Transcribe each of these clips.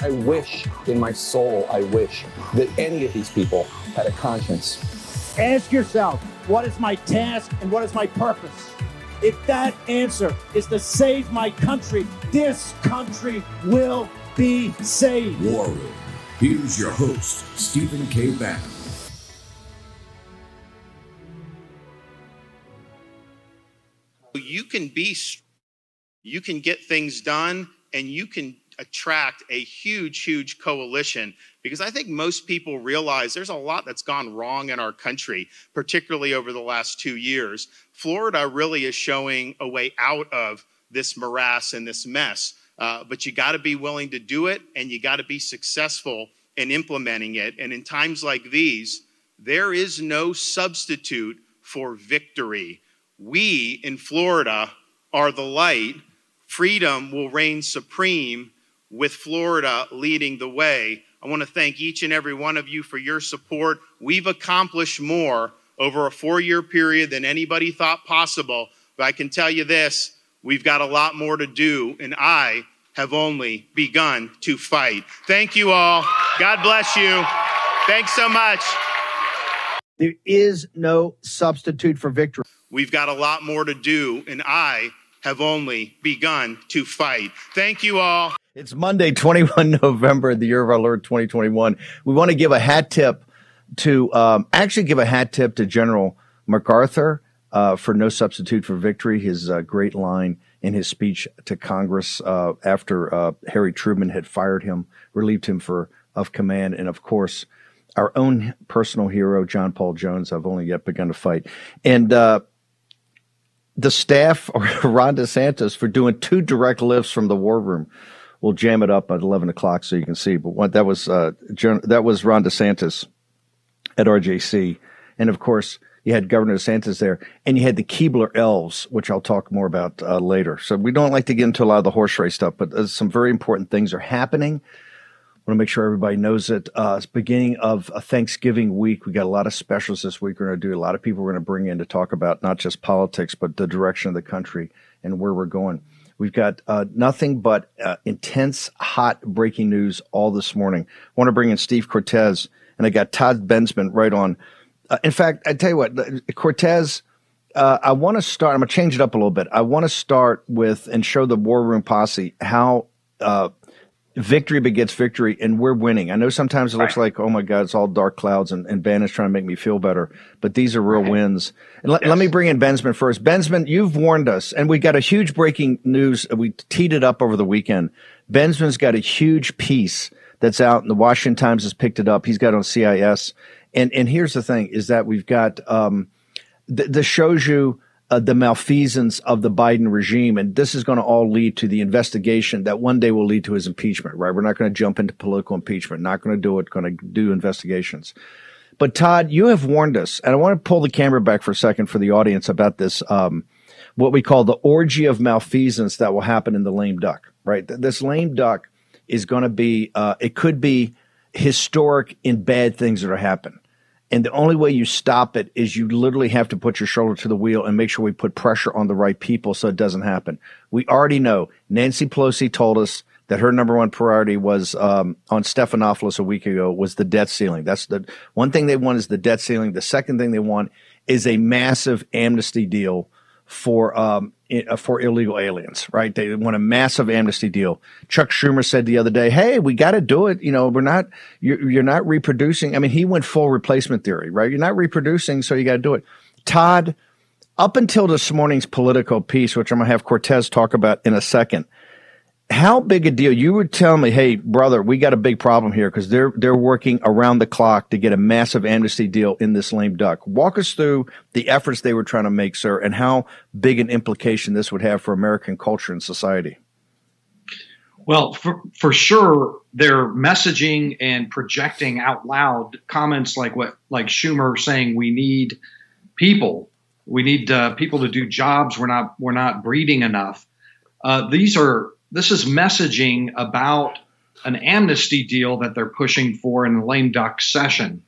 I wish in my soul, I wish that any of these people had a conscience. Ask yourself, what is my task and what is my purpose? If that answer is to save my country, this country will be saved. War Room. Here's your host, Stephen K. Bannon. You can be, you can get things done, and you can attract a huge, huge coalition because I think most people realize there's a lot that's gone wrong in our country, particularly over the last two years. Florida really is showing a way out of this morass and this mess. Uh, but you got to be willing to do it and you got to be successful in implementing it. And in times like these, there is no substitute for victory. We in Florida are the light. Freedom will reign supreme with Florida leading the way. I want to thank each and every one of you for your support. We've accomplished more over a four year period than anybody thought possible. But I can tell you this we've got a lot more to do, and I have only begun to fight. Thank you all. God bless you. Thanks so much. There is no substitute for victory. We've got a lot more to do, and I have only begun to fight. Thank you all. It's Monday, 21 November, the year of our Lord 2021. We want to give a hat tip to, um, actually give a hat tip to General MacArthur uh, for No Substitute for Victory, his uh, great line in his speech to Congress uh, after uh, Harry Truman had fired him, relieved him for of command, and of course, our own personal hero, John Paul Jones. I've only yet begun to fight. And uh, the staff or Ron DeSantis for doing two direct lifts from the war room. We'll jam it up at eleven o'clock so you can see. But what that was, uh, that was Ron DeSantis at RJC, and of course you had Governor DeSantis there, and you had the Keebler elves, which I'll talk more about uh, later. So we don't like to get into a lot of the horse race stuff, but uh, some very important things are happening. Want to make sure everybody knows it. Uh, it's beginning of a Thanksgiving week. We got a lot of specials this week. We're going to do a lot of people we're going to bring in to talk about not just politics, but the direction of the country and where we're going. We've got uh, nothing but uh, intense, hot breaking news all this morning. I want to bring in Steve Cortes, and I got Todd Bensman right on. Uh, in fact, I tell you what, Cortes, uh, I want to start. I'm going to change it up a little bit. I want to start with and show the War Room Posse how uh, victory begets victory, and we're winning. I know sometimes it looks right. like, oh my God, it's all dark clouds, and, and Ben is trying to make me feel better, but these are real right. wins. And let, yes. let me bring in Bensman first. Bensman, you've warned us, and we got a huge breaking news. We teed it up over the weekend. Bensman's got a huge piece that's out, and the Washington Times has picked it up. He's got on CIS. And and here's the thing: is that we've got um, th- this shows you uh, the malfeasance of the Biden regime. And this is going to all lead to the investigation that one day will lead to his impeachment, right? We're not going to jump into political impeachment, not going to do it, going to do investigations. But Todd, you have warned us, and I want to pull the camera back for a second for the audience about this, um, what we call the orgy of malfeasance that will happen in the lame duck, right? This lame duck is going to be, uh, it could be historic in bad things that are happening. And the only way you stop it is you literally have to put your shoulder to the wheel and make sure we put pressure on the right people so it doesn't happen. We already know Nancy Pelosi told us that her number one priority was um, on Stephanopoulos a week ago was the debt ceiling. That's the one thing they want is the debt ceiling. The second thing they want is a massive amnesty deal for um, uh, for illegal aliens, right? They want a massive amnesty deal. Chuck Schumer said the other day, "Hey, we got to do it. You know, we're not you're, you're not reproducing. I mean, he went full replacement theory, right? You're not reproducing, so you got to do it." Todd, up until this morning's Politico piece, which I'm gonna have Cortes talk about in a second, how big a deal? You would tell me, hey, brother, we got a big problem here because they're they're working around the clock to get a massive amnesty deal in this lame duck. Walk us through the efforts they were trying to make, sir, and how big an implication this would have for American culture and society. Well, for, for sure, they're messaging and projecting out loud comments like what, like Schumer saying, "We need people. We need uh, people to do jobs. We're not, we're not breeding enough." Uh, these are, this is messaging about an amnesty deal that they're pushing for in the lame duck session.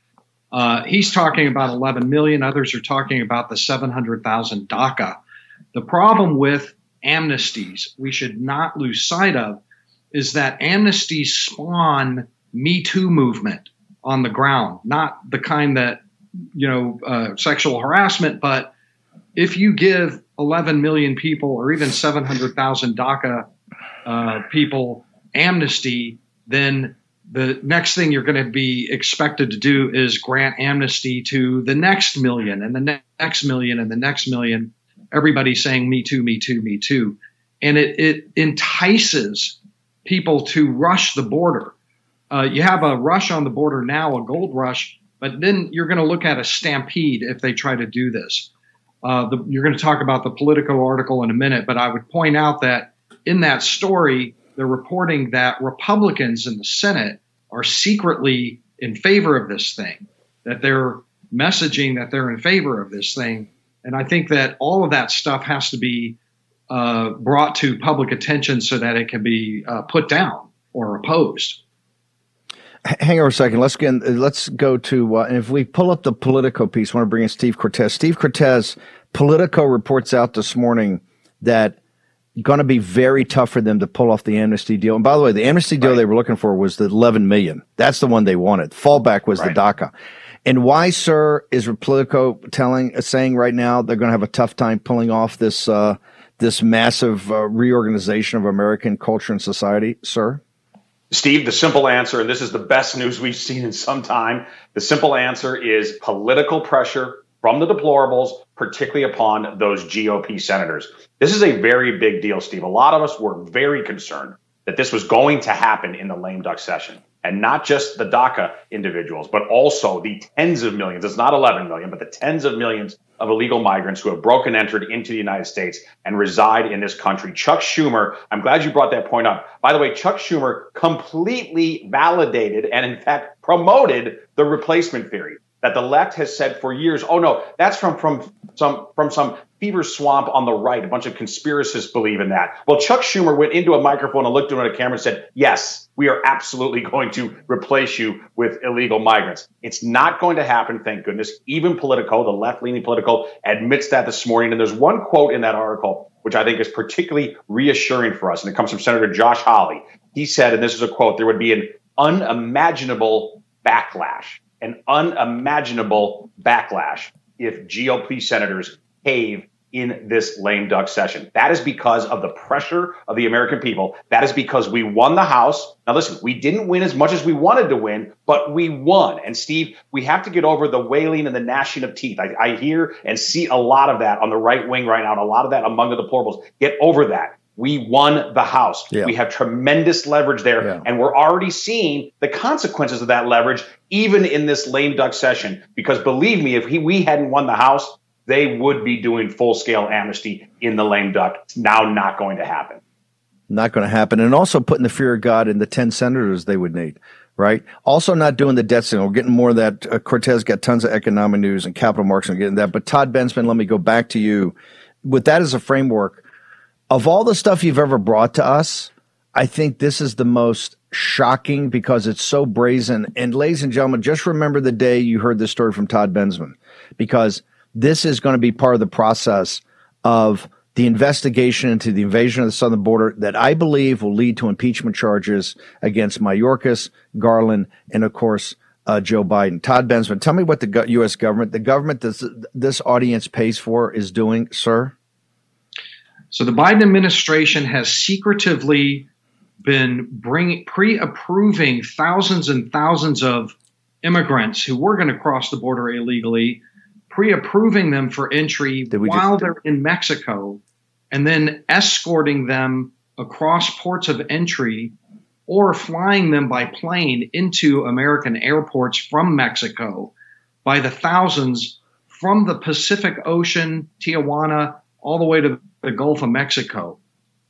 Uh, he's talking about 11 million. Others are talking about the 700,000 DACA. The problem with amnesties we should not lose sight of is that amnesties spawn Me Too movement on the ground, not the kind that, you know, uh, sexual harassment, but if you give 11 million people or even 700,000 DACA uh, people amnesty, then the next thing you're going to be expected to do is grant amnesty to the next million and the ne- next million and the next million. Everybody's saying, Me too, me too, me too. And it, it entices people to rush the border. Uh, you have a rush on the border now, a gold rush, but then you're going to look at a stampede if they try to do this. Uh, the, you're going to talk about the Politico article in a minute, but I would point out that in that story, they're reporting that Republicans in the Senate are secretly in favor of this thing, that they're messaging that they're in favor of this thing. And I think that all of that stuff has to be uh, brought to public attention so that it can be uh, put down or opposed. Hang on a second. Let's get. Let's go to. Uh, and if we pull up the Politico piece, I want to bring in Steve Cortes. Steve Cortes, Politico reports out this morning that going to be very tough for them to pull off the amnesty deal. And by the way, the amnesty deal right. they were looking for was the 11 million. That's the one they wanted. Fallback was right. the DACA. And why, sir, is Politico telling, saying right now they're going to have a tough time pulling off this uh, this massive uh, reorganization of American culture and society, sir? Steve, the simple answer, and this is the best news we've seen in some time. The simple answer is political pressure from the deplorables, particularly upon those GOP senators. This is a very big deal, Steve. A lot of us were very concerned that this was going to happen in the lame duck session and not just the DACA individuals, but also the tens of millions. It's not 11 million, but the tens of millions of illegal migrants who have broken entered into the United States and reside in this country. Chuck Schumer, I'm glad you brought that point up. By the way, Chuck Schumer completely validated and, in fact, promoted the replacement theory that the left has said for years, oh no, that's from from some from some fever swamp on the right. A bunch of conspiracists believe in that. Well, Chuck Schumer went into a microphone and looked into a camera and said, yes, we are absolutely going to replace you with illegal migrants. It's not going to happen, thank goodness. Even Politico, the left-leaning Politico, admits that this morning. And there's one quote in that article which I think is particularly reassuring for us, and it comes from Senator Josh Hawley. He said, and this is a quote, there would be an unimaginable backlash an unimaginable backlash if GOP senators cave in this lame duck session. That is because of the pressure of the American people. That is because we won the House. Now, listen, we didn't win as much as we wanted to win, but we won. And Steve, we have to get over the wailing and the gnashing of teeth. I, I hear and see a lot of that on the right wing right now, and a lot of that among the deplorables. Get over that. We won the House. Yeah. We have tremendous leverage there. Yeah. And we're already seeing the consequences of that leverage, even in this lame duck session. Because believe me, if he, we hadn't won the House, they would be doing full scale amnesty in the lame duck. It's now not going to happen. Not going to happen. And also putting the fear of God in the 10 senators they would need right? Also, not doing the debt ceiling. We're getting more of that. Uh, Cortes got tons of economic news and capital markets and getting that. But Todd Bensman, let me go back to you. With that as a framework, of all the stuff you've ever brought to us, I think this is the most shocking because it's so brazen. And ladies and gentlemen, just remember the day you heard this story from Todd Bensman, because this is going to be part of the process of the investigation into the invasion of the southern border that I believe will lead to impeachment charges against Mayorkas, Garland, and of course, uh, Joe Biden. Todd Bensman, tell me what the U.S. government, the government that this audience pays for, is doing, sir. So the Biden administration has secretively been bringing pre-approving thousands and thousands of immigrants who were going to cross the border illegally, pre-approving them for entry while just, they're in Mexico, and then escorting them across ports of entry or flying them by plane into American airports from Mexico by the thousands from the Pacific Ocean, Tijuana, all the way to the Gulf of Mexico.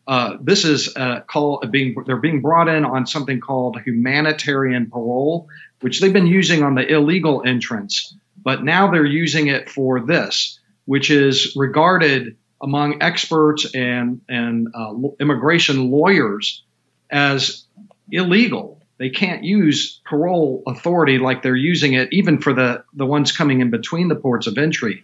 Uh, this is uh, called being they're being brought in on something called humanitarian parole, which they've been using on the illegal entrants, but now they're using it for this, which is regarded among experts and and uh, immigration lawyers as illegal. They can't use parole authority like they're using it, even for the the ones coming in between the ports of entry.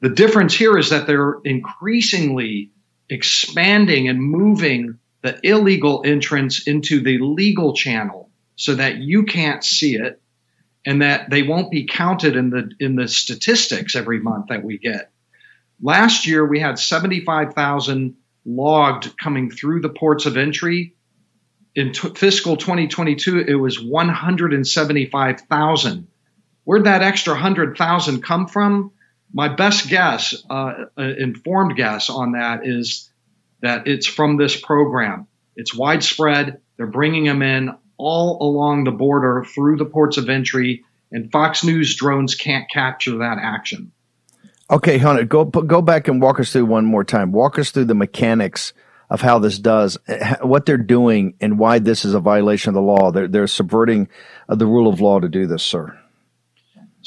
The difference here is that they're increasingly expanding and moving the illegal entrance into the legal channel so that you can't see it and that they won't be counted in the in the statistics every month that we get. Last year we had 75,000 logged coming through the ports of entry. In t- fiscal 2022 it was 175,000. Where'd that extra 100,000 come from? My best guess, uh, informed guess on that is that it's from this program. It's widespread. They're bringing them in all along the border through the ports of entry, and Fox News drones can't capture that action. Okay, Hunter, go go back and walk us through one more time. Walk us through the mechanics of how this does, what they're doing, and why this is a violation of the law. They're they're subverting uh, the rule of law to do this, sir.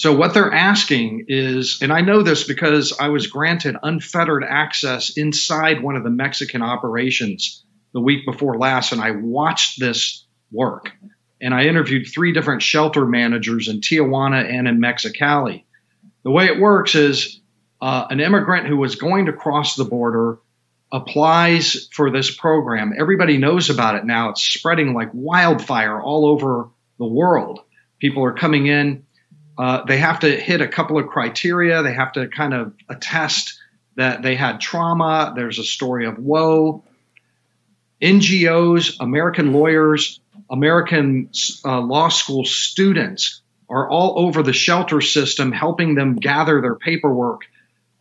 So what they're asking is, and I know this because I was granted unfettered access inside one of the Mexican operations the week before last, and I watched this work. And I interviewed three different shelter managers in Tijuana and in Mexicali. The way it works is uh, an immigrant who was going to cross the border applies for this program. Everybody knows about it now. It's spreading like wildfire all over the world. People are coming in uh, they have to hit a couple of criteria. They have to kind of attest that they had trauma. There's a story of woe. NGOs, American lawyers, American uh, law school students are all over the shelter system helping them gather their paperwork.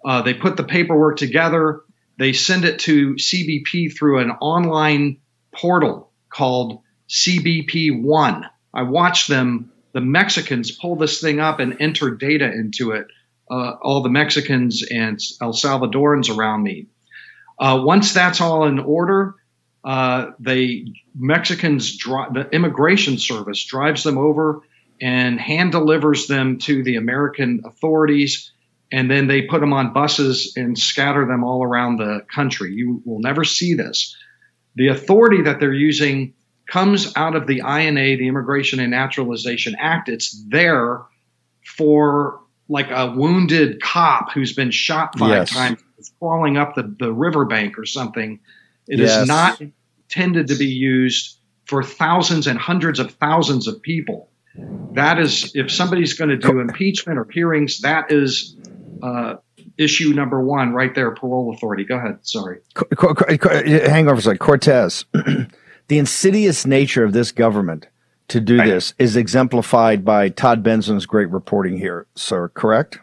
Uh, they put the paperwork together, they send it to CBP through an online portal called CBP One. I watched them the Mexicans pull this thing up and enter data into it. Uh, all the Mexicans and El Salvadorans around me. Uh, once that's all in order, uh, the Mexicans, dri- the immigration service drives them over and hand delivers them to the American authorities, and then they put them on buses and scatter them all around the country. You will never see this. The authority that they're using comes out of the INA, the Immigration and Naturalization Act. It's there for like a wounded cop who's been shot five yes. times, crawling up the, the riverbank or something. It yes. is not intended to be used for thousands and hundreds of thousands of people. That is, if somebody's going to do impeachment or hearings, that is uh, issue number one right there. Parole authority. Go ahead. Sorry. Hang over a second. Cortes. the insidious nature of this government to do right. this is exemplified by Todd Benson's great reporting here, sir, correct?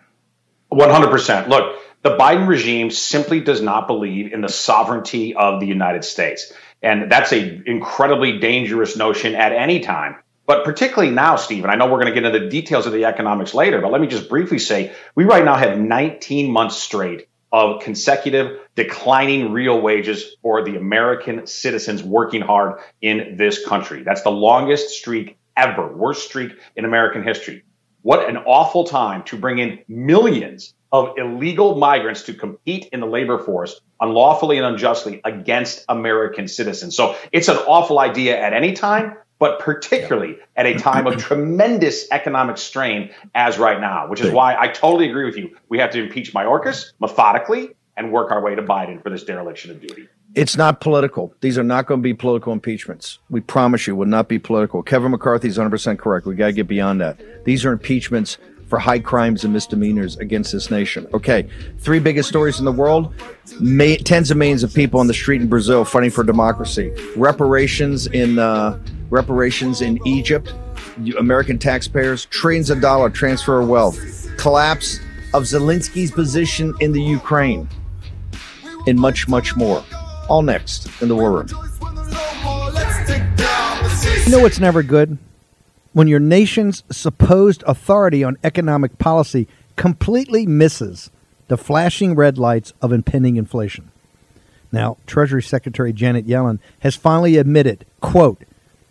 100%. Look, the Biden regime simply does not believe in the sovereignty of the United States. And that's an incredibly dangerous notion at any time. But particularly now, Stephen, I know we're going to get into the details of the economics later, but let me just briefly say we right now have 19 months straight of consecutive declining real wages for the American citizens working hard in this country. That's the longest streak ever, worst streak in American history. What an awful time to bring in millions of illegal migrants to compete in the labor force unlawfully and unjustly against American citizens. So it's an awful idea at any time, but particularly at a time of tremendous economic strain as right now, which is why I totally agree with you. We have to impeach Mayorkas methodically and work our way to Biden for this dereliction of duty. It's not political. These are not going to be political impeachments. We promise you, will not be political. Kevin McCarthy is 100% correct. We got to get beyond that. These are impeachments for high crimes and misdemeanors against this nation. Okay, three biggest stories in the world. May, tens of millions of people on the street in Brazil fighting for democracy. Reparations in uh, reparations in Egypt. American taxpayers trillions of dollar transfer of wealth. Collapse of Zelensky's position in the Ukraine, and much, much more. All next in the War Room. You know what's never good? when your nation's supposed authority on economic policy completely misses the flashing red lights of impending inflation. Now, Treasury Secretary Janet Yellen has finally admitted, quote,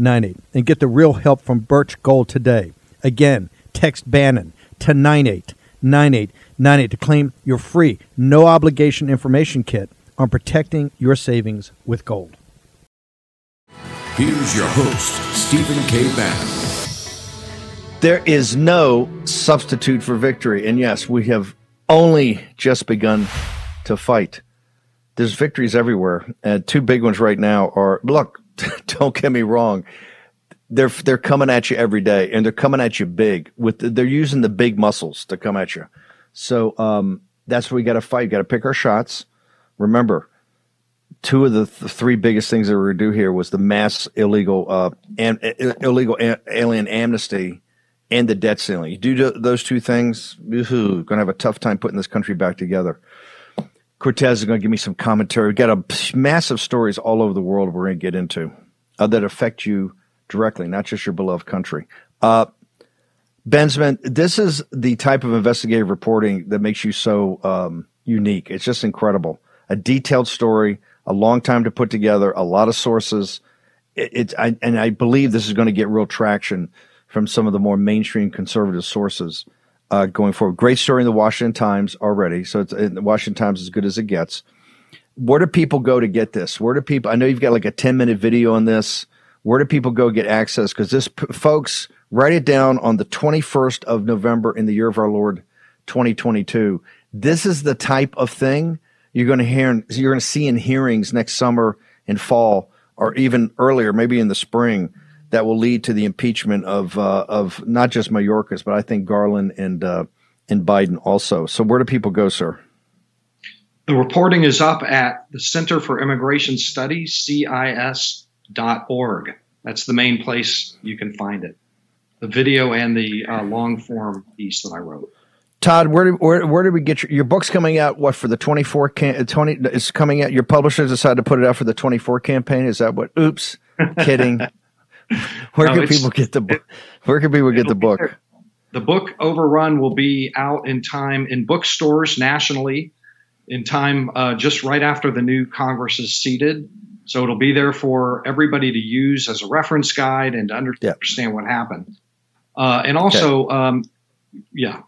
and get the real help from Birch Gold today. Again, text Bannon to 989898 to claim your free, no obligation information kit on protecting your savings with gold. Here's your host, Stephen K. Bannon. There is no substitute for victory. And yes, we have only just begun to fight. There's victories everywhere. And two big ones right now are look, don't get me wrong. They're they're coming at you every day and they're coming at you big with the, they're using the big muscles to come at you. So um, that's what we got to fight. Got to pick our shots. Remember, two of the th- three biggest things that we're to do here was the mass illegal uh, am- illegal a- alien amnesty and the debt ceiling. You do those two things, you're going to have a tough time putting this country back together. Cortes is going to give me some commentary. We've got a massive stories all over the world we're going to get into uh, that affect you directly, not just your beloved country. Uh, Bensman, this is the type of investigative reporting that makes you so um, unique. It's just incredible. A detailed story, a long time to put together, a lot of sources. It, it's I, and I believe this is going to get real traction from some of the more mainstream conservative sources uh, going forward. Great story in the Washington Times already. So it's in the Washington Times as good as it gets. Where do people go to get this? Where do people? I know you've got like a ten minute video on this. Where do people go get access? Because this, folks, write it down on the twenty first of November in the year of our Lord, twenty twenty two. This is the type of thing you're going to hear. You're going to see in hearings next summer and fall, or even earlier, maybe in the spring that will lead to the impeachment of uh, of not just Mayorkas, but I think Garland and uh, and Biden also. So where do people go, sir? The reporting is up at the Center for Immigration Studies, CIS.org. That's the main place you can find it. The video and the uh, long form piece that I wrote. Todd, where did where, where did we get your, your book's coming out? What for the twenty four can twenty? It's coming out. Your publishers decided to put it out for the twenty four campaign. Is that what? Oops, kidding. Where no, can people get the book? Where can people get the book? The book Overrun will be out in time in bookstores nationally, in time uh, just right after the new Congress is seated. So it'll be there for everybody to use as a reference guide and to understand what happened. Uh, and also, okay. um, yeah,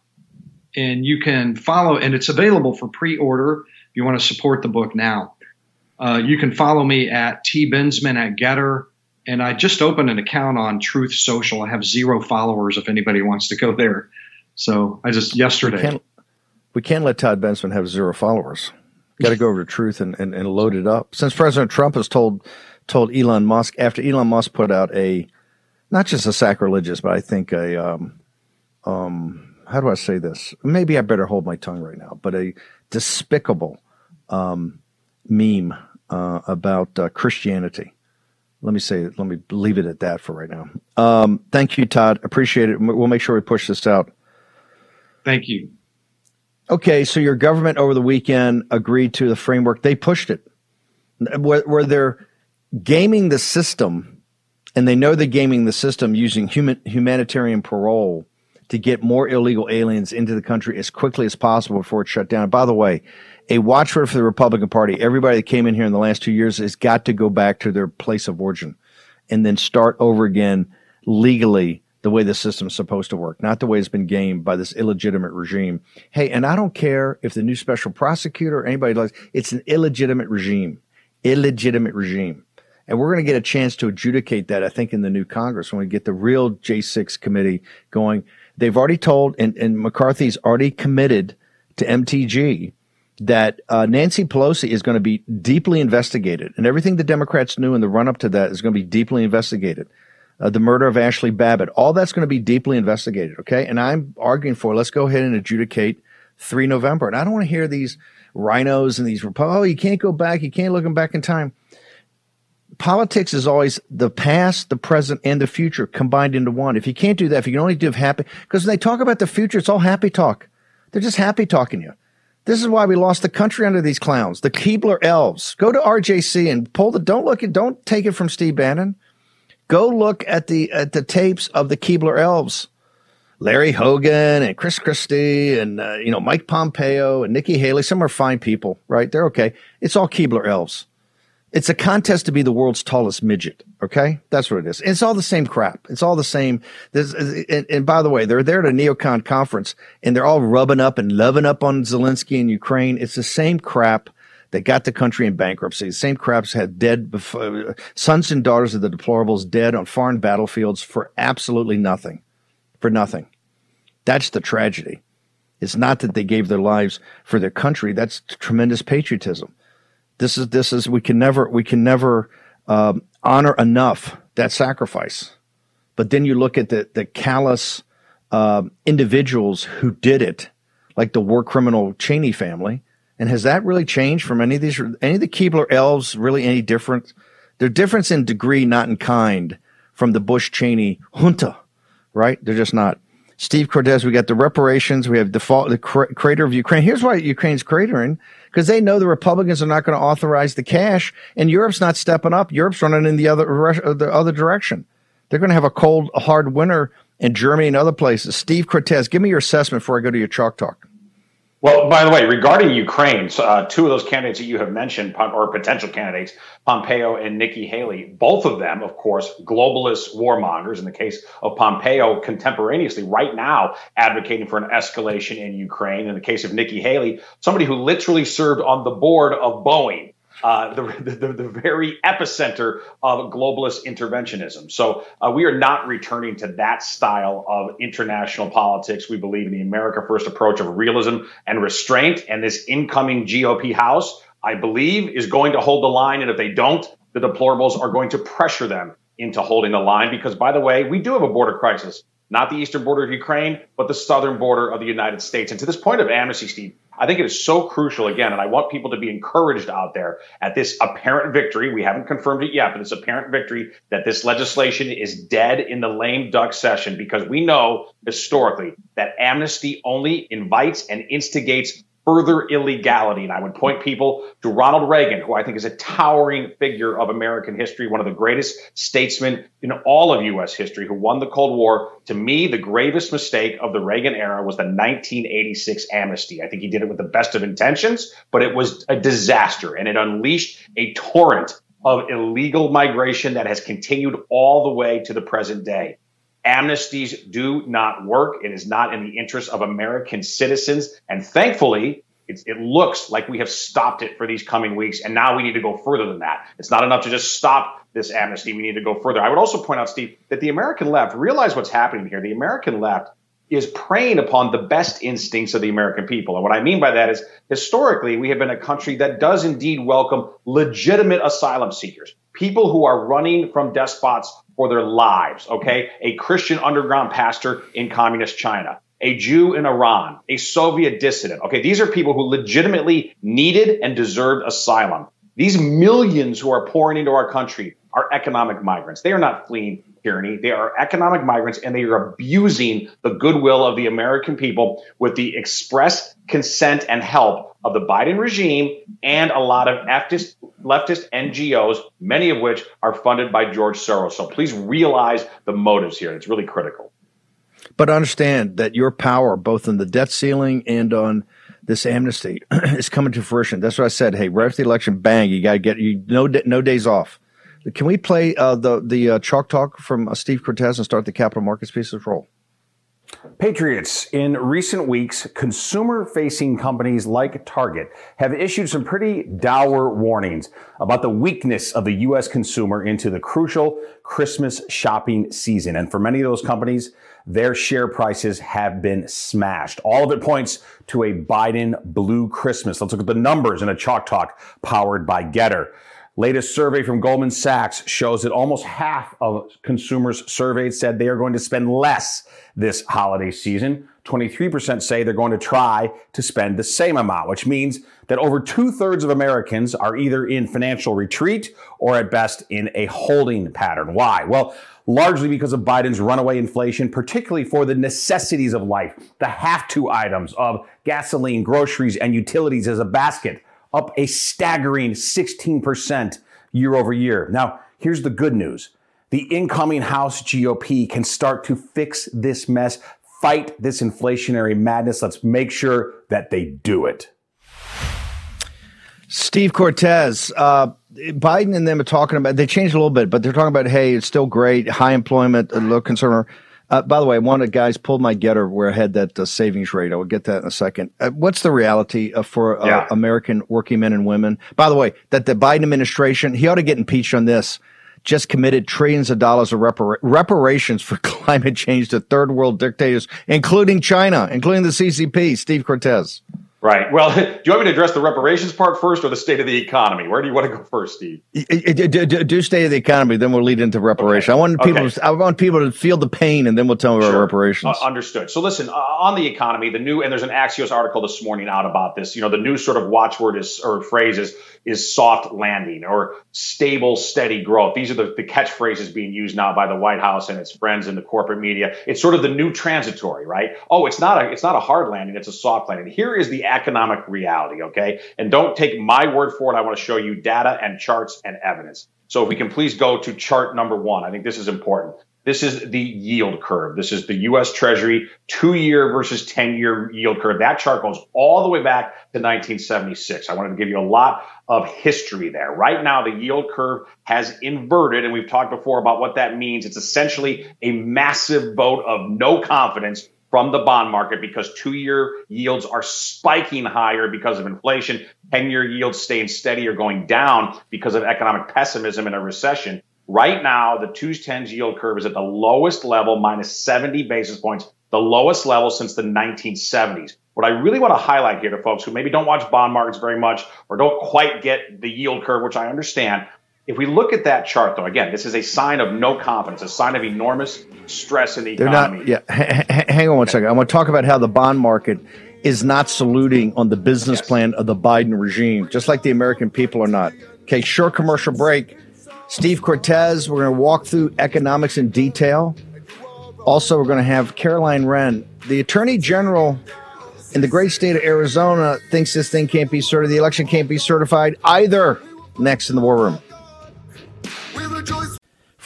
and you can follow, and it's available for pre-order if you want to support the book now. Uh, you can follow me at T Bensman at Gettr and I just opened an account on Truth Social. I have zero followers if anybody wants to go there. So I just yesterday. We can't, we can't let Todd Benson have zero followers. Got to go over to Truth and, and, and load it up. Since President Trump has told told Elon Musk after Elon Musk put out a not just a sacrilegious, but I think a um, um, how do I say this? Maybe I better hold my tongue right now, but a despicable um, meme uh, about uh, Christianity let me say, let me leave it at that for right now. Um, thank you, Todd. Appreciate it. We'll make sure we push this out. Thank you. Okay, so your government over the weekend agreed to the framework. They pushed it. Where, where they're gaming the system, and they know they're gaming the system using human, humanitarian parole to get more illegal aliens into the country as quickly as possible before it's shut down. By the way, a watchword for the Republican Party. Everybody that came in here in the last two years has got to go back to their place of origin and then start over again legally the way the system's supposed to work, not the way it's been gamed by this illegitimate regime. Hey, and I don't care if the new special prosecutor or anybody likes it's an illegitimate regime. Illegitimate regime. And we're going to get a chance to adjudicate that, I think, in the new Congress when we get the real J6 committee going. They've already told, and, and McCarthy's already committed to MTG that uh, Nancy Pelosi is going to be deeply investigated, and everything the Democrats knew in the run up to that is going to be deeply investigated. Uh, the murder of Ashley Babbitt, all that's going to be deeply investigated. Okay, and I'm arguing for let's go ahead and adjudicate three November, and I don't want to hear these RINOs and these oh you can't go back, you can't look them back in time. Politics is always the past, the present, and the future combined into one. If you can't do that, if you can only do happy, because when they talk about the future, it's all happy talk. They're just happy talking you. This is why we lost the country under these clowns, the Keebler elves. Go to RJC and pull the. Don't look at. Don't take it from Steve Bannon. Go look at the at the tapes of the Keebler elves, Larry Hogan and Chris Christie and uh, you know Mike Pompeo and Nikki Haley. Some are fine people, right? They're okay. It's all Keebler elves. It's a contest to be the world's tallest midget. Okay, that's what it is. It's all the same crap. It's all the same. Uh, and, and, by the way, they're there at a neocon conference, and they're all rubbing up and loving up on Zelensky and Ukraine. It's the same crap that got the country in bankruptcy. The same craps had dead before, sons and daughters of the deplorables dead on foreign battlefields for absolutely nothing, for nothing. That's the tragedy. It's not that they gave their lives for their country. That's tremendous patriotism. This is this is we can never we can never um, honor enough that sacrifice. But then you look at the the callous uh, individuals who did it, like the war criminal Cheney family. And has that really changed from any of these any of the Keebler elves really any different? They're different in degree, not in kind, from the Bush Cheney junta, right? They're just not. Steve Cortes, we got the reparations, we have default the cr- crater of Ukraine. Here's why Ukraine's cratering because they know the Republicans are not going to authorize the cash, and Europe's not stepping up. Europe's running in the other uh, the other direction. They're going to have a cold, hard winter in Germany and other places. Steve Cortez, give me your assessment before I go to your chalk talk. Well, by the way, regarding Ukraine, uh, two of those candidates that you have mentioned, or potential candidates, Pompeo and Nikki Haley, both of them, of course, globalist warmongers. In the case of Pompeo, contemporaneously, right now, advocating for an escalation in Ukraine. In the case of Nikki Haley, somebody who literally served on the board of Boeing uh, the, the, the, very epicenter of globalist interventionism. So uh, we are not returning to that style of international politics. We believe in the America First approach of realism and restraint. And this incoming GOP House, I believe, is going to hold the line. And if they don't, the deplorables are going to pressure them into holding the line. Because, by the way, we do have a border crisis not the eastern border of Ukraine, but the southern border of the United States. And to this point of amnesty, Steve, I think it is so crucial again, and I want people to be encouraged out there at this apparent victory. We haven't confirmed it yet, but this apparent victory that this legislation is dead in the lame duck session because we know historically that amnesty only invites and instigates further illegality. And I would point people to Ronald Reagan, who I think is a towering figure of American history, one of the greatest statesmen in all of U.S. history, who won the Cold War. To me, the gravest mistake of the Reagan era was the 1986 amnesty. I think he did it with the best of intentions, but it was a disaster and it unleashed a torrent of illegal migration that has continued all the way to the present day. Amnesties do not work. It is not in the interest of American citizens. And thankfully, it looks like we have stopped it for these coming weeks. And now we need to go further than that. It's not enough to just stop this amnesty. We need to go further. I would also point out, Steve, that the American left, realize what's happening here. The American left is preying upon the best instincts of the American people. And what I mean by that is historically, we have been a country that does indeed welcome legitimate asylum seekers, people who are running from despots for their lives, okay? A Christian underground pastor in communist China, a Jew in Iran, a Soviet dissident, okay? These are people who legitimately needed and deserved asylum. These millions who are pouring into our country are economic migrants. They are not fleeing tyranny. They are economic migrants and they are abusing the goodwill of the American people with the express consent and help of the Biden regime and a lot of leftist, leftist NGOs, many of which are funded by George Soros. So please realize the motives here. It's really critical. But understand that your power, both in the debt ceiling and on this amnesty, is coming to fruition. That's what I said. Hey, right after the election, bang, you got to get you no no days off. Can we play uh, the the uh, chalk talk from uh, Steve Cortes and start the capital markets pieces roll? Patriots, in recent weeks, consumer facing companies like Target have issued some pretty dour warnings about the weakness of the U.S. consumer into the crucial Christmas shopping season. And for many of those companies, their share prices have been smashed. All of it points to a Biden blue Christmas. Let's look at the numbers in a Chalk Talk powered by Gettr. Latest survey from Goldman Sachs shows that almost half of consumers surveyed said they are going to spend less this holiday season. 23% say they're going to try to spend the same amount, which means that over two thirds of Americans are either in financial retreat or at best in a holding pattern. Why? Well, largely because of Biden's runaway inflation, particularly for the necessities of life, the have to items of gasoline, groceries, and utilities as a basket up a staggering 16% year over year. Now, here's the good news. The incoming House GOP can start to fix this mess, fight this inflationary madness. Let's make sure that they do it. Steve Cortes, uh, Biden and them are talking about, they changed a little bit, but they're talking about, hey, it's still great, high employment, low consumer uh, by the way, one of the guys pulled my Gettr where I had that uh, savings rate. I will get that in a second. Uh, what's the reality for uh, yeah. American working men and women? By the way, that the Biden administration, he ought to get impeached on this, just committed trillions of dollars of repara- reparations for climate change to third world dictators, including China, including the CCP. Steve Cortes. Right. Well, do you want me to address the reparations part first or the state of the economy? Where do you want to go first, Steve? Do state of the economy, then we'll lead into reparations. Okay. I want people. Okay. To, I want people to feel the pain, and then we'll tell them sure. about reparations. Uh, understood. So, listen, uh, on the economy, the new and there's an Axios article this morning out about this. You know, the new sort of watchword is or phrase is is soft landing or stable, steady growth. These are the, the catchphrases being used now by the White House and its friends in the corporate media. It's sort of the new transitory, right? Oh, it's not a it's not a hard landing, it's a soft landing. Here is the economic reality, okay? And don't take my word for it. I want to show you data and charts and evidence. So if we can please go to chart number one, I think this is important. This is the yield curve. This is the US Treasury two year versus 10 year yield curve. That chart goes all the way back to 1976. I wanted to give you a lot of history there. Right now, the yield curve has inverted, and we've talked before about what that means. It's essentially a massive vote of no confidence from the bond market because two year yields are spiking higher because of inflation. 10 year yields staying steady or going down because of economic pessimism and a recession. Right now, the twos tens yield curve is at the lowest level, minus 70 basis points, the lowest level since the 1970s. What I really want to highlight here to folks who maybe don't watch bond markets very much or don't quite get the yield curve, which I understand. If we look at that chart, though, again, this is a sign of no confidence, a sign of enormous stress in the They're economy. Not, yeah, H- hang on one okay. second. I want to talk about how the bond market is not saluting on the business yes. plan of the Biden regime, just like the American people are not. Okay, short commercial break. Steve Cortes, we're going to walk through economics in detail. Also, we're going to have Caroline Wren, the Attorney General in the great state of Arizona, thinks this thing can't be certified, the election can't be certified either. Next in the war room.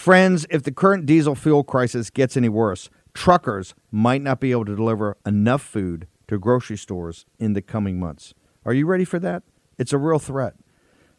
Friends, if the current diesel fuel crisis gets any worse, truckers might not be able to deliver enough food to grocery stores in the coming months. Are you ready for that? It's a real threat.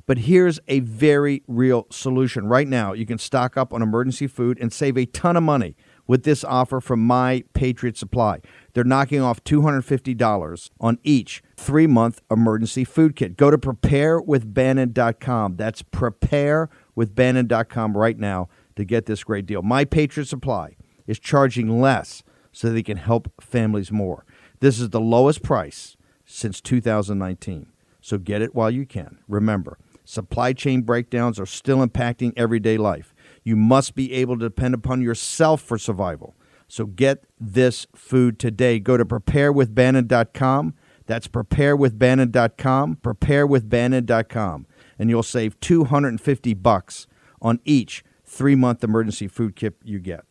But here's a very real solution. Right now, you can stock up on emergency food and save a ton of money with this offer from My Patriot Supply. They're knocking off $250 on each three month emergency food kit. Go to preparewithbannon.com. That's preparewithbannon.com right now to get this great deal. My Patriot Supply is charging less so they can help families more. This is the lowest price since 2019. So get it while you can. Remember, Supply chain breakdowns are still impacting everyday life. You must be able to depend upon yourself for survival. So get this food today. Go to preparewithbannon.com. That's preparewithbannon.com, preparewithbannon.com, and you'll save 250 bucks on each 3-month emergency food kit you get.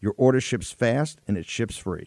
Your order ships fast and it ships free.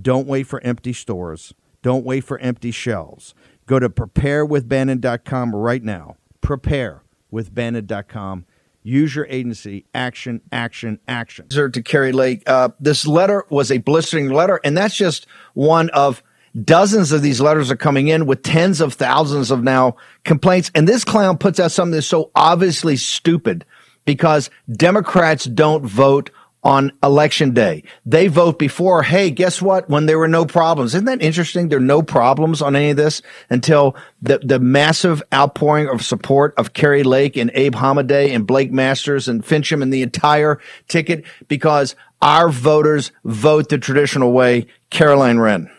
Don't wait for empty stores. Don't wait for empty shelves. Go to preparewithbannon.com right now prepare with Bannon.com. Use your agency. Action, action, action. To Kari Lake, uh, this letter was a blistering letter, and that's just one of dozens of these letters are coming in with tens of thousands of now complaints. And this clown puts out something that's so obviously stupid because Democrats don't vote on election day. They vote before, hey, guess what? When there were no problems. Isn't that interesting? There are no problems on any of this until the, the massive outpouring of support of Kari Lake and Abe Hamadeh and Blake Masters and Finchem and the entire ticket because our voters vote the traditional way. Caroline Wren.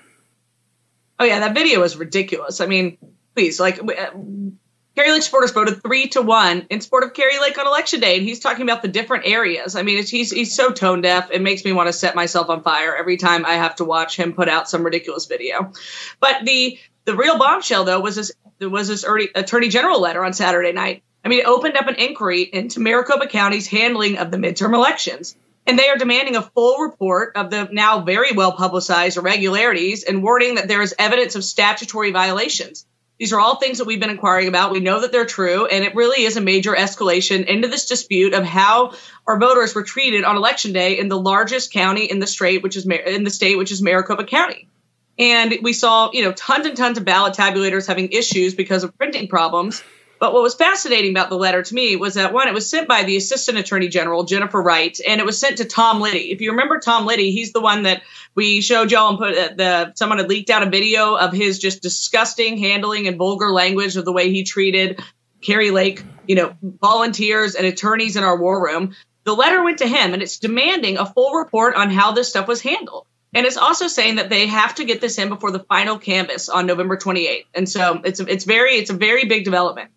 Oh yeah, that video was ridiculous. I mean, please, like uh, Kari Lake supporters voted three to one in support of Kari Lake on election day, and he's talking about the different areas. I mean, he's he's so tone deaf. It makes me want to set myself on fire every time I have to watch him put out some ridiculous video. But the the real bombshell though was this was this attorney general letter on Saturday night. I mean, it opened up an inquiry into Maricopa County's handling of the midterm elections. And they are demanding a full report of the now very well publicized irregularities and warning that there is evidence of statutory violations. These are all things that we've been inquiring about. We know that they're true, and it really is a major escalation into this dispute of how our voters were treated on election day in the largest county in the state, which is in the state, which is Maricopa County. And we saw, you know, tons and tons of ballot tabulators having issues because of printing problems. But what was fascinating about the letter to me was that one, it was sent by the Assistant Attorney General, Jennifer Wright, and it was sent to Tom Liddy. If you remember Tom Liddy, he's the one that we showed y'all and put uh, the someone had leaked out a video of his just disgusting handling and vulgar language of the way he treated Kari Lake, you know, volunteers and attorneys in our war room. The letter went to him and it's demanding a full report on how this stuff was handled. And it's also saying that they have to get this in before the final canvass on November 28th. And so it's it's very it's a very big development.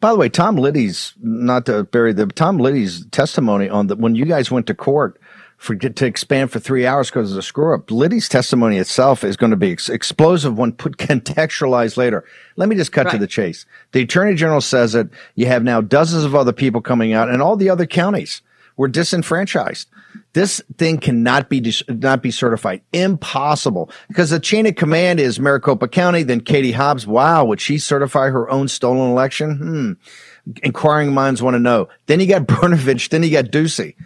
By the way, Tom Liddy's not to bury the Tom Liddy's testimony on that when you guys went to court for to expand for three hours because of the screw up. Liddy's testimony itself is going to be ex- explosive when put contextualized later. Let me just cut right. to the chase. The attorney general says that you have now dozens of other people coming out and all the other counties were disenfranchised. This thing cannot be dis- not be certified. Impossible because the chain of command is Maricopa County, then Katie Hobbs. Wow, would she certify her own stolen election? Hmm. Inquiring minds want to know. Then you got Brnovich. Then you got Ducey.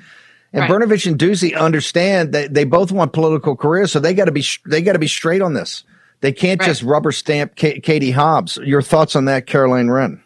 And right. Brnovich and Ducey understand that they both want political careers, so they got to be they got to be straight on this. They can't right. just rubber stamp K- Katie Hobbs. Your thoughts on that, Caroline Wren?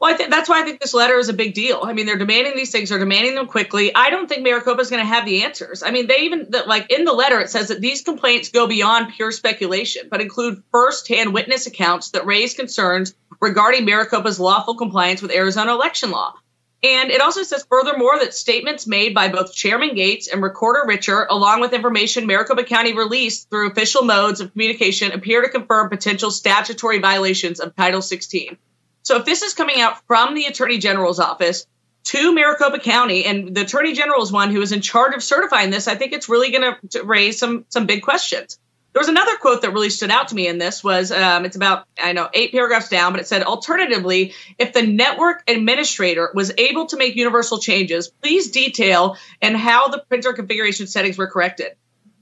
Well, I think that's why I think this letter is a big deal. I mean, they're demanding these things, they're demanding them quickly. I don't think Maricopa is going to have the answers. I mean, they even like in the letter it says that these complaints go beyond pure speculation, but include first-hand witness accounts that raise concerns regarding Maricopa's lawful compliance with Arizona election law. And it also says furthermore that statements made by both Chairman Gates and Recorder Richer, along with information Maricopa County released through official modes of communication, appear to confirm potential statutory violations of Title 16. So if this is coming out from the Attorney General's office to Maricopa County, and the Attorney General is one who is in charge of certifying this, I think it's really going to raise some some big questions. There was another quote that really stood out to me in this was um, it's about I know eight paragraphs down, but it said alternatively, if the network administrator was able to make universal changes, please detail and how the printer configuration settings were corrected.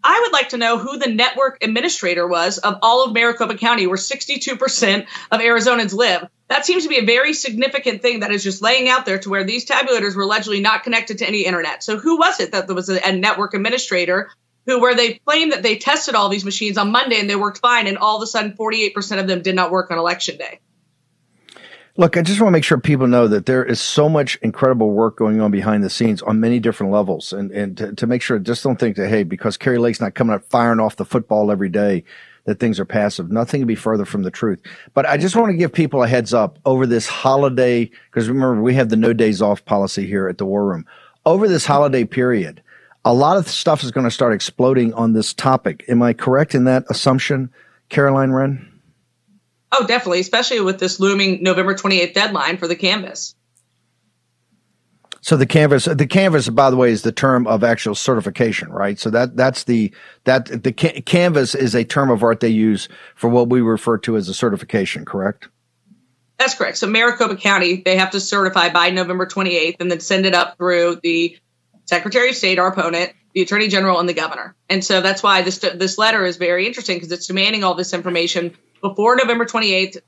I would like to know who the network administrator was of all of Maricopa County, where 62% of Arizonans live. That seems to be a very significant thing that is just laying out there to where these tabulators were allegedly not connected to any internet. So who was it that was a, network administrator who, where they claimed that they tested all these machines on Monday and they worked fine, and all of a sudden 48% of them did not work on election day? Look, I just want to make sure people know that there is so much incredible work going on behind the scenes on many different levels. And, and to, to make sure, just don't think that, hey, because Kari Lake's not coming up firing off the football every day, that things are passive. Nothing can be further from the truth. But I just want to give people a heads up over this holiday, because remember, we have the no days off policy here at the War Room. Over this holiday period, a lot of stuff is going to start exploding on this topic. Am I correct in that assumption, Caroline Wren? Oh, definitely, especially with this looming November 28th deadline for the canvass. So the canvass, the canvass, by the way, is the term of actual certification, right? So that that's the that the ca- canvass is a term of art they use for what we refer to as a certification, correct? That's correct. So Maricopa County, they have to certify by November 28th, and then send it up through the Secretary of State, our opponent, the Attorney General, and the Governor. And so that's why this this letter is very interesting because it's demanding all this information before November 28th.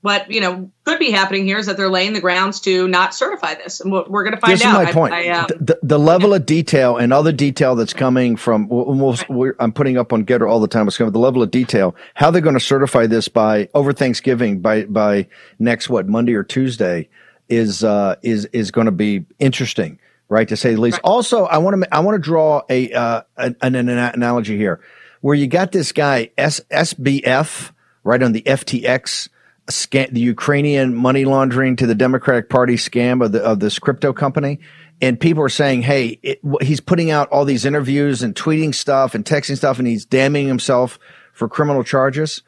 What you know could be happening here is that they're laying the grounds to not certify this, and we're going to find this out. This is my point. I, um, the, the, level yeah. of detail and other detail that's coming from. We'll, we'll, I'm putting up on Gettr all the time. It's coming the level of detail. How they're going to certify this by over Thanksgiving by by next what Monday or Tuesday is uh, is is going to be interesting right? To say the least. Also, I want to I want to draw a uh, an, an, an analogy here, where you got this guy S, SBF right on the FTX scam, the Ukrainian money laundering to the Democratic Party scam of the of this crypto company. And people are saying, "Hey, it, he's putting out all these interviews and tweeting stuff and texting stuff, and he's damning himself for criminal charges."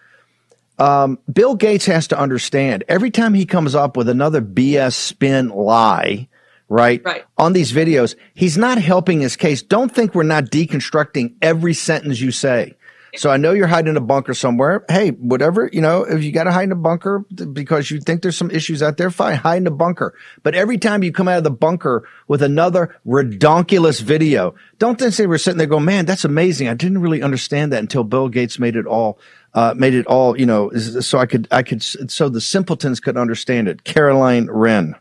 Um, Bill Gates has to understand every time he comes up with another BS spin lie, right? Right. On these videos, he's not helping his case. Don't think we're not deconstructing every sentence you say. So I know you're hiding in a bunker somewhere. Hey, whatever, you know, if you got to hide in a bunker because you think there's some issues out there, fine, hide in a bunker. But every time you come out of the bunker with another redonkulous video, don't then say we're sitting there going, man, that's amazing. I didn't really understand that until Bill Gates made it all, uh, made it all, you know, so I could, I could, so the simpletons could understand it. Caroline Wren.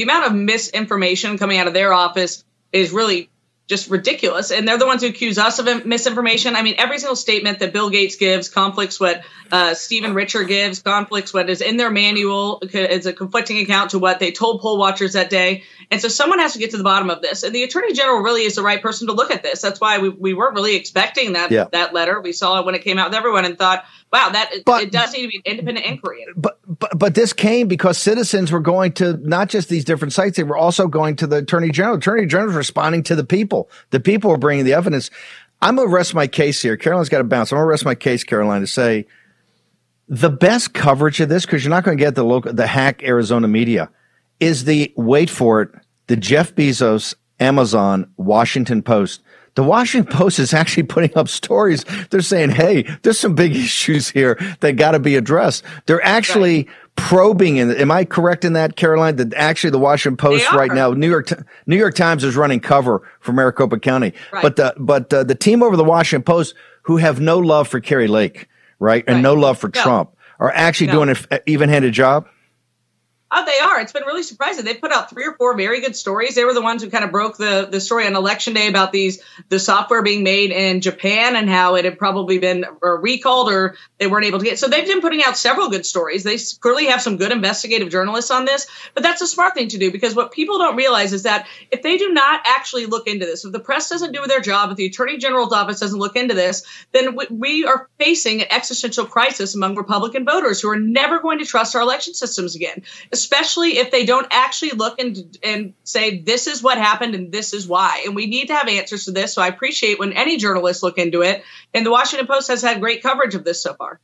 The amount of misinformation coming out of their office is really just ridiculous. And they're the ones who accuse us of misinformation. I mean, every single statement that Bill Gates gives conflicts what uh, Stephen Richer gives, conflicts what is in their manual. It's a conflicting account to what they told poll watchers that day. And so someone has to get to the bottom of this. And the attorney general really is the right person to look at this. That's why we, we weren't really expecting that, Yeah. that letter. We saw it when it came out with everyone and thought, wow, that But- it does need to be an independent inquiry. But, but but this came because citizens were going to not just these different sites; they were also going to the attorney general. Attorney general was responding to the people. The people were bringing the evidence. I'm gonna rest my case here. Caroline's got to bounce. I'm gonna rest my case, Caroline, to say the best coverage of this because you're not going to get the local, the hack Arizona media is the wait for it, the Jeff Bezos, Amazon, Washington Post. The Washington Post is actually putting up stories. They're saying, "Hey, there's some big issues here that got to be addressed." They're actually probing. And am I correct in that, Caroline? That actually the Washington Post right now, New York, New York Times is running cover for Maricopa County, Right. but the but uh, the team over the Washington Post who have no love for Kari Lake, right, and Right. no love for No. Trump, are actually No. doing an even-handed job. Oh, they are. It's been really surprising. They put out three or four very good stories. They were the ones who kind of broke the the story on election day about these the software being made in Japan and how it had probably been recalled or they weren't able to get. So they've been putting out several good stories. They clearly have some good investigative journalists on this. But that's a smart thing to do because what people don't realize is that if they do not actually look into this, if the press doesn't do their job, if the attorney general's office doesn't look into this, then we are facing an existential crisis among Republican voters who are never going to trust our election systems again, especially if they don't actually look and and say this is what happened and this is why. And we need to have answers to this. So I appreciate when any journalists look into it. And the Washington Post has had great coverage of this so far.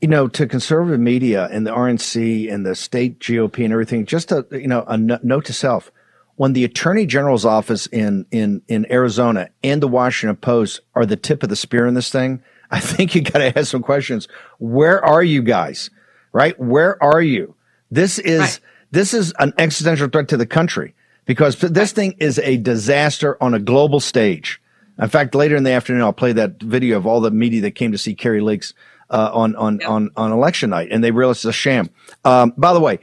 you know, to conservative media and the RNC and the state GOP and everything, just a you know a note to self: when the Attorney General's office in in in Arizona and the Washington Post are the tip of the spear in this thing, I think you got to ask some questions. Where are you guys? Right? Where are you? This is this is an existential threat to the country because this thing is a disaster on a global stage. In fact, later in the afternoon, I'll play that video of all the media that came to see Kari Lakes uh, on on on on election night, and they realized it's a sham. Um, by the way,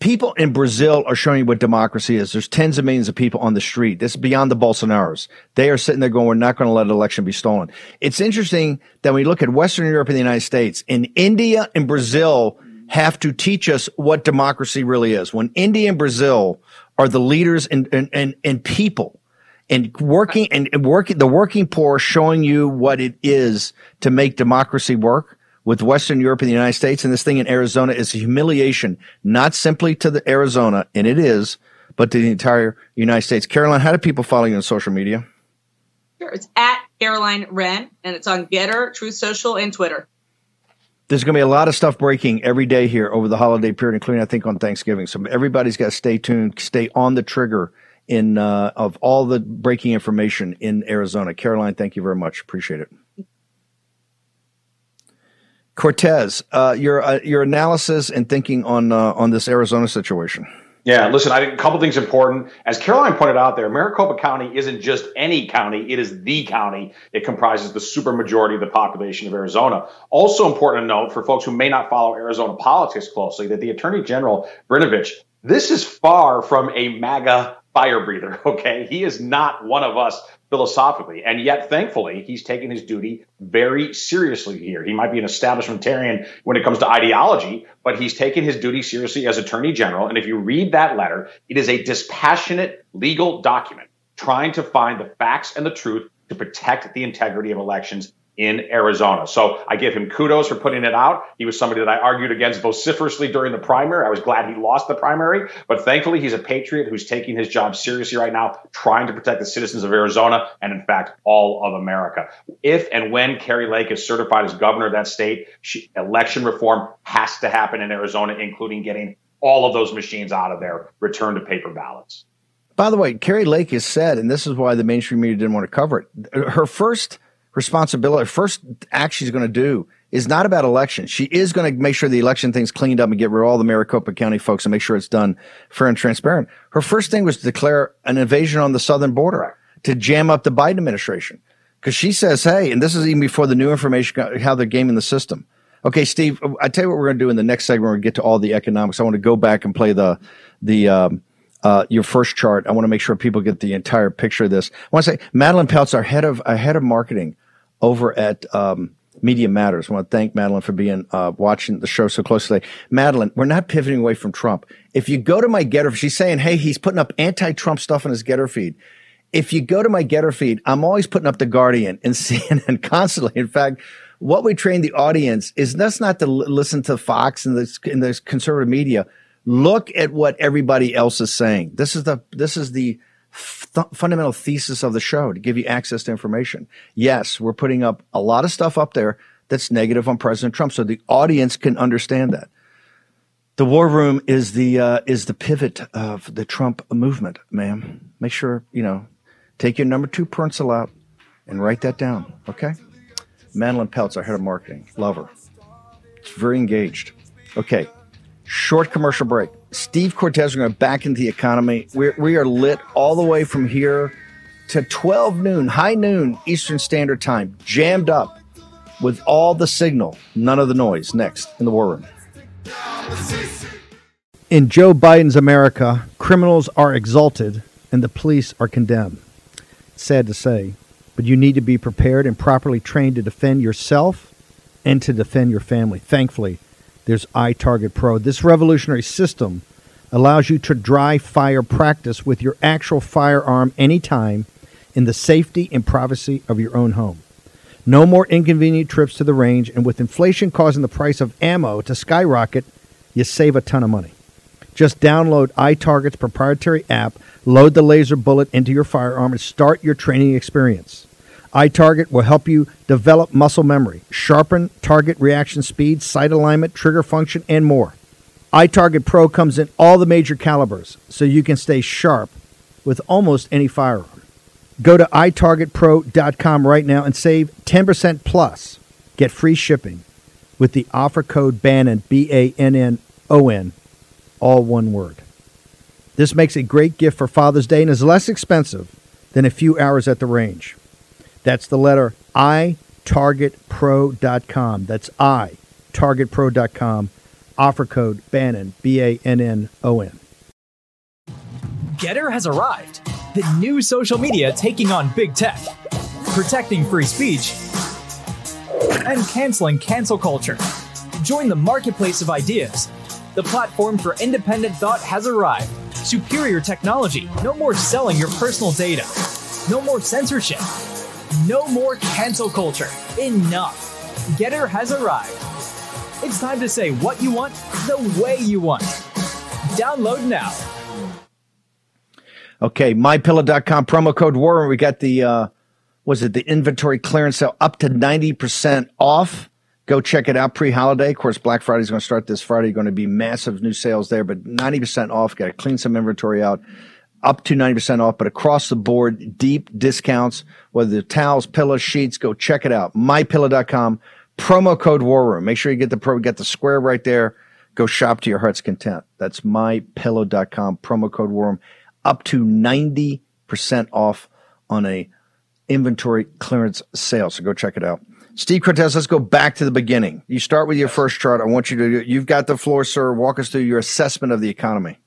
people in Brazil are showing you what democracy is. There's tens of millions of people on the street. This is beyond the Bolsonaros. They are sitting there going, "We're not going to let an election be stolen." It's interesting that when you look at Western Europe and the United States, in India and Brazil have to teach us what democracy really is. When India and Brazil are the leaders and and and, people and working and and working the working poor showing you what it is to make democracy work with Western Europe and the United States and this thing in Arizona is a humiliation, not simply to the Arizona, and it is, but to the entire United States. Caroline, how do people follow you on social media? Sure. It's at Caroline Wren, and it's on Gettr, Truth Social, and Twitter. There's going to be a lot of stuff breaking every day here over the holiday period, including I think on Thanksgiving. So everybody's got to stay tuned, stay on the trigger in uh, of all the breaking information in Arizona. Caroline, thank you very much. Appreciate it. Cortes, uh, your uh, your analysis and thinking on uh, on this Arizona situation. Yeah, listen, I think a couple things important. As Caroline pointed out there, Maricopa County isn't just any county, it is the county. It comprises the supermajority of the population of Arizona. Also important to note for folks who may not follow Arizona politics closely that the Attorney General Brnovich, this is far from a MAGA fire breather. Okay. He is not one of us philosophically. And yet, thankfully, he's taking his duty very seriously here. He might be an establishmentarian when it comes to ideology, but he's taken his duty seriously as attorney general. And if you read that letter, it is a dispassionate legal document trying to find the facts and the truth to protect the integrity of elections in Arizona. So I give him kudos for putting it out. He was somebody that I argued against vociferously during the primary. I was glad he lost the primary, but thankfully he's a patriot who's taking his job seriously right now, trying to protect the citizens of Arizona and in fact all of America. If and when Kari Lake is certified as governor of that state, she, election reform has to happen in Arizona, including getting all of those machines out of there, return to paper ballots. By the way, Kari Lake has said, and this is why the mainstream media didn't want to cover it. Her first responsibility, first act she's going to do is not about elections. She is going to make sure the election thing's cleaned up and get rid of all the Maricopa County folks and make sure it's done fair and transparent. Her first thing was to declare an invasion on the southern border to jam up the Biden administration. Because she says, hey, and this is even before the new information, how they're gaming the system. Okay, Steve, I tell you what we're going to do in the next segment. We're going to get to all the economics. I want to go back and play the the um, uh, your first chart. I want to make sure people get the entire picture of this. I want to say Madeline Peltz, our head of our head of marketing over at um, Media Matters. I want to thank Madeline for being uh, watching the show so closely. Madeline, we're not pivoting away from Trump. If you go to my Gettr, she's saying, "Hey, he's putting up anti-Trump stuff in his Gettr feed." If you go to my Gettr feed, I'm always putting up the Guardian and CNN constantly. In fact, what we train the audience is that's not to l- listen to Fox and the, and the conservative media. Look at what everybody else is saying. This is the this is the th- fundamental thesis of the show to give you access to information. Yes, we're putting up a lot of stuff up there that's negative on President Trump, so the audience can understand that. The war room is the uh, is the pivot of the Trump movement, ma'am. Make sure you know. Take your number two pencil out and write that down. Okay. Madeline Peltz, our head of marketing. Love her. It's very engaged. Okay. Short commercial break. Steve Cortes we're going to back into the economy. We're, we are lit all the way from here to 12 noon, high noon Eastern Standard Time, jammed up with all the signal, none of the noise. Next in the war room. In Joe Biden's America, criminals are exalted and the police are condemned. sad to say, but you need to be prepared and properly trained to defend yourself and to defend your family. Thankfully, there's iTarget Pro. This revolutionary system allows you to dry fire practice with your actual firearm anytime in the safety and privacy of your own home. No more inconvenient trips to the range, and with inflation causing the price of ammo to skyrocket, you save a ton of money. Just download iTarget's proprietary app, load the laser bullet into your firearm, and start your training experience iTarget will help you develop muscle memory, sharpen target reaction speed, sight alignment, trigger function, and more. iTarget Pro comes in all the major calibers, so you can stay sharp with almost any firearm. Go to itargetpro.com right now and save 10% plus. Get free shipping with the offer code BANNON, B A N N O N, all one word. This makes a great gift for Father's Day and is less expensive than a few hours at the range. That's the letter I, targetpro.com. That's I, targetpro.com. Offer code Bannon, B A N N O N. Gettr has arrived. The new social media taking on big tech, protecting free speech, and canceling cancel culture. Join the marketplace of ideas. The platform for independent thought has arrived. Superior technology. No more selling your personal data. No more censorship. No more cancel culture. Enough. Gettr has arrived. It's time to say what you want the way you want. Download now. Okay, mypillow.com promo code war. We got the uh was it the inventory clearance sale up to 90% off. Go check it out pre-holiday. Of course, Black Friday is going to start this Friday. Going to be massive new sales there, but 90% off. Got to clean some inventory out. Up to 90% off, but across the board, deep discounts, whether the towels, pillows, sheets, go check it out. Mypillow.com. Promo code War Room. Make sure you get the pro, get the square right there. Go shop to your heart's content. That's mypillow.com. Promo code War Room. Up to 90% off on a inventory clearance sale. So go check it out. Steve Cortes, let's go back to the beginning. You start with your first chart. I want you to, you've got the floor, sir. Walk us through your assessment of the economy.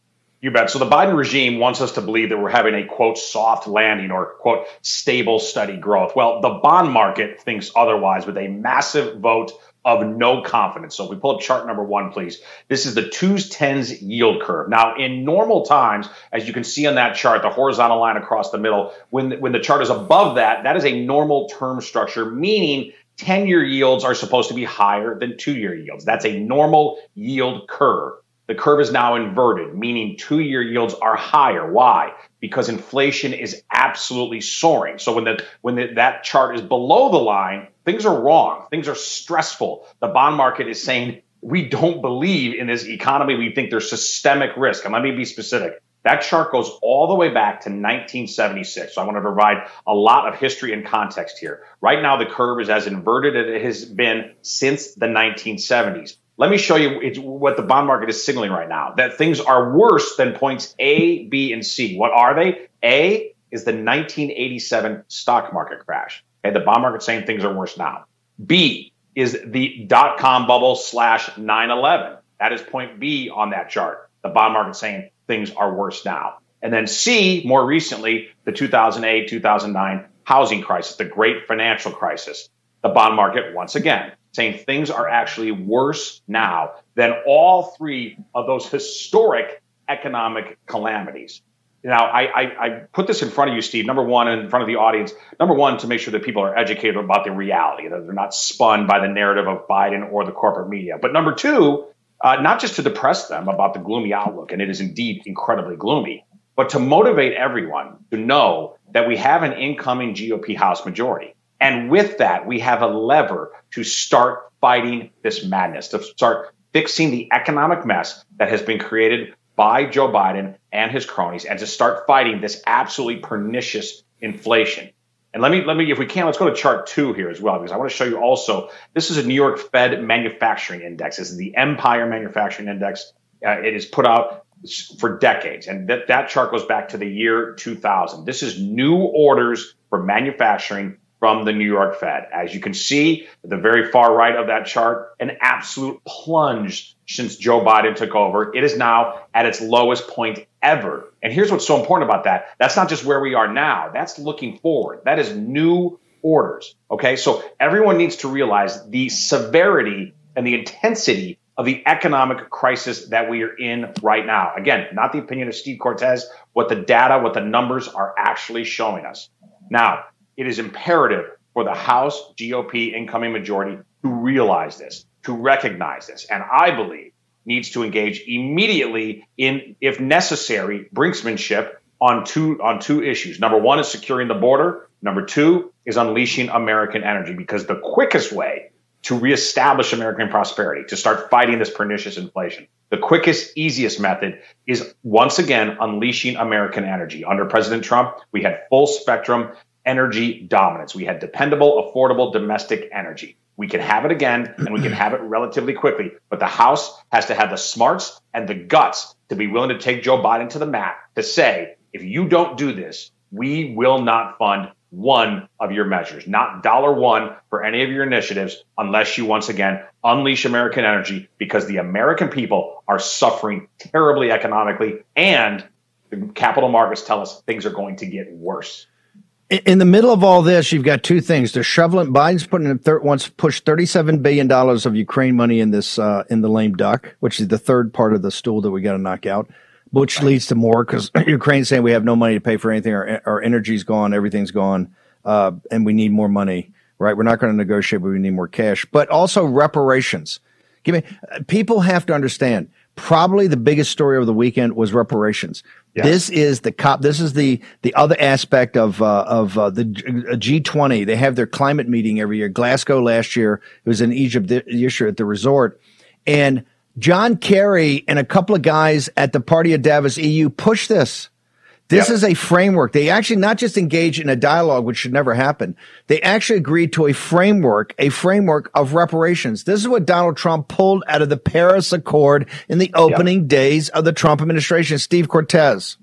You bet. So the Biden regime wants us to believe that we're having a quote soft landing or quote stable, steady growth. Well, the bond market thinks otherwise with a massive vote of no confidence. So if we pull up chart number one, please. This is the twos tens yield curve. Now, in normal times, as you can see on that chart, the horizontal line across the middle, when when the chart is above that, that is a normal term structure, meaning 10 year yields are supposed to be higher than two year yields. That's a normal yield curve. The curve is now inverted, meaning two year yields are higher. Why? Because inflation is absolutely soaring. So when the when the, that chart is below the line, things are wrong. Things are stressful. The bond market is saying we don't believe in this economy. We think there's systemic risk. And let me be specific. That chart goes all the way back to 1976. So I want to provide a lot of history and context here. Right now, the curve is as inverted as it has been since the 1970s. Let me show you what the bond market is signaling right now that things are worse than points A, B, and C. What are they? A is the 1987 stock market crash. Okay, the bond market saying things are worse now. B is the dot com bubble slash 9 11. That is point B on that chart. The bond market saying things are worse now. And then C, more recently, the 2008 2009 housing crisis, the great financial crisis. The bond market, once again, saying things are actually worse now than all three of those historic economic calamities. Now, I, I, I, put this in front of you, Steve, number one, in front of the audience. Number one, to make sure that people are educated about the reality, that they're not spun by the narrative of Biden or the corporate media. But number two, uh, not just to depress them about the gloomy outlook, and it is indeed incredibly gloomy, but to motivate everyone to know that we have an incoming GOP House majority. And with that, we have a lever to start fighting this madness, to start fixing the economic mess that has been created by Joe Biden and his cronies, and to start fighting this absolutely pernicious inflation. And let me let me if we can let's go to chart two here as well because I want to show you also this is a New York Fed manufacturing index. This is the Empire Manufacturing Index. Uh, it is put out for decades, and that that chart goes back to the year 2000. This is new orders for manufacturing from the New York Fed. As you can see, the very far right of that chart, an absolute plunge since Joe Biden took over. It is now at its lowest point ever. And here's what's so important about that. That's not just where we are now. That's looking forward. That is new orders. Okay. So everyone needs to realize the severity and the intensity of the economic crisis that we are in right now. Again, not the opinion of Steve Cortes, what the data, what the numbers are actually showing us. Now, it is imperative for the House GOP incoming majority to realize this, to recognize this, and I believe needs to engage immediately in, if necessary, brinksmanship on two on two issues. Number one is securing the border. Number two is unleashing American energy because the quickest way to reestablish American prosperity, to start fighting this pernicious inflation, the quickest, easiest method is once again unleashing American energy. Under President Trump, we had full spectrum energy dominance. We had dependable, affordable domestic energy. We can have it again and we can have it relatively quickly, but the House has to have the smarts and the guts to be willing to take Joe Biden to the mat to say, if you don't do this, we will not fund one of your measures, not dollar one for any of your initiatives, unless you once again unleash American energy because the American people are suffering terribly economically and the capital markets tell us things are going to get worse in the middle of all this, you've got two things. They're shoveling. Biden's putting in thir- wants pushed thirty-seven billion dollars of Ukraine money in this uh, in the lame duck, which is the third part of the stool that we got to knock out, which leads to more because Ukraine's saying we have no money to pay for anything. Our, our energy's gone, everything's gone, uh, and we need more money. Right? We're not going to negotiate, but we need more cash. But also reparations. Give me. People have to understand. Probably the biggest story of the weekend was reparations. This is the cop. This is the the other aspect of uh, of uh, the G20. They have their climate meeting every year. Glasgow last year. It was in Egypt this year at the resort, and John Kerry and a couple of guys at the Party of Davos EU pushed this. This yep. is a framework. They actually not just engage in a dialogue, which should never happen. They actually agreed to a framework, a framework of reparations. This is what Donald Trump pulled out of the Paris Accord in the opening yep. days of the Trump administration. Steve Cortes.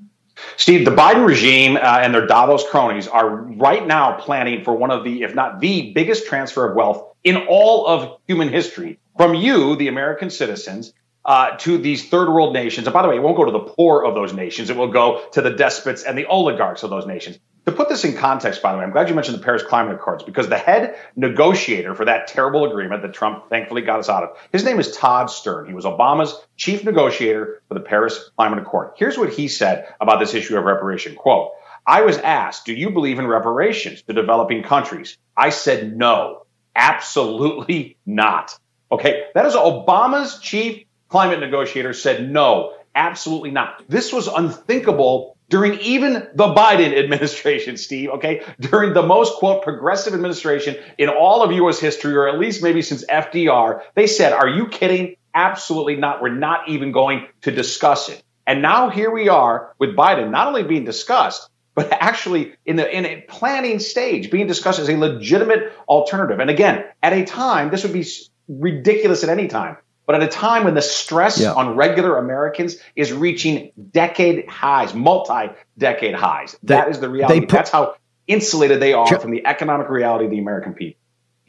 Steve, the Biden regime uh, and their Davos cronies are right now planning for one of the, if not the biggest transfer of wealth in all of human history from you, the American citizens, uh, to these third world nations. And by the way, it won't go to the poor of those nations. It will go to the despots and the oligarchs of those nations. To put this in context, by the way, I'm glad you mentioned the Paris Climate Accords because the head negotiator for that terrible agreement that Trump thankfully got us out of, his name is Todd Stern. He was Obama's chief negotiator for the Paris Climate Accord. Here's what he said about this issue of reparation. Quote, I was asked, do you believe in reparations to developing countries? I said no, absolutely not. Okay, that is Obama's chief climate negotiators said no, absolutely not. This was unthinkable during even the Biden administration, Steve, okay? During the most, quote, progressive administration in all of US history, or at least maybe since FDR, they said, Are you kidding? Absolutely not. We're not even going to discuss it. And now here we are with Biden not only being discussed, but actually in the in a planning stage being discussed as a legitimate alternative. And again, at a time, this would be ridiculous at any time but at a time when the stress yeah. on regular Americans is reaching decade highs, multi decade highs. They, that is the reality. Put, That's how insulated they are John, from the economic reality of the American people.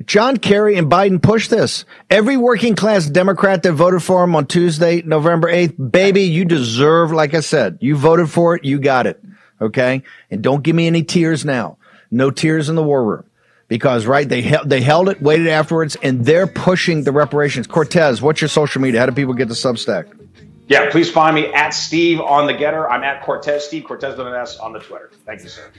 John Kerry and Biden pushed this. Every working class Democrat that voted for him on Tuesday, November 8th, baby, you deserve, like I said, you voted for it, you got it. Okay. And don't give me any tears now. No tears in the war room because right they held they held it, waited afterwards, and they're pushing the reparations. Cortes, what's your social media? How do people get the Substack? Yeah, please find me at Steve on the Gettr. I'm at Cortes Steve Cortes with an S on the Twitter. Thank you, sir.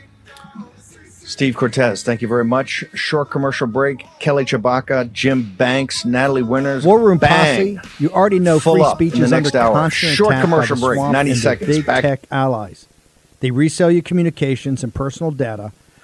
Steve Cortes, thank you very much. Short commercial break. Kelly Tshibaka, Jim Banks, Natalie Winters. War Room Bang. Posse. You already know Full free speech is under hour. constant Short attack commercial by break. swamp 90 and seconds. Big Back. tech allies. They resell your communications and personal data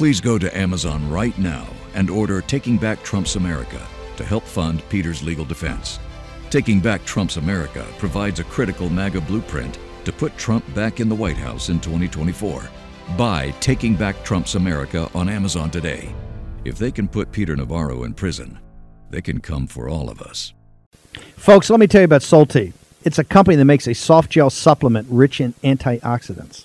Please go to Amazon right now and order Taking Back Trump's America to help fund Peter's legal defense. Taking Back Trump's America provides a critical MAGA blueprint to put Trump back in the White House in 2024. Buy Taking Back Trump's America on Amazon today. If they can put Peter Navarro in prison, they can come for all of us. Folks, let me tell you about Solti. It's a company that makes a soft gel supplement rich in antioxidants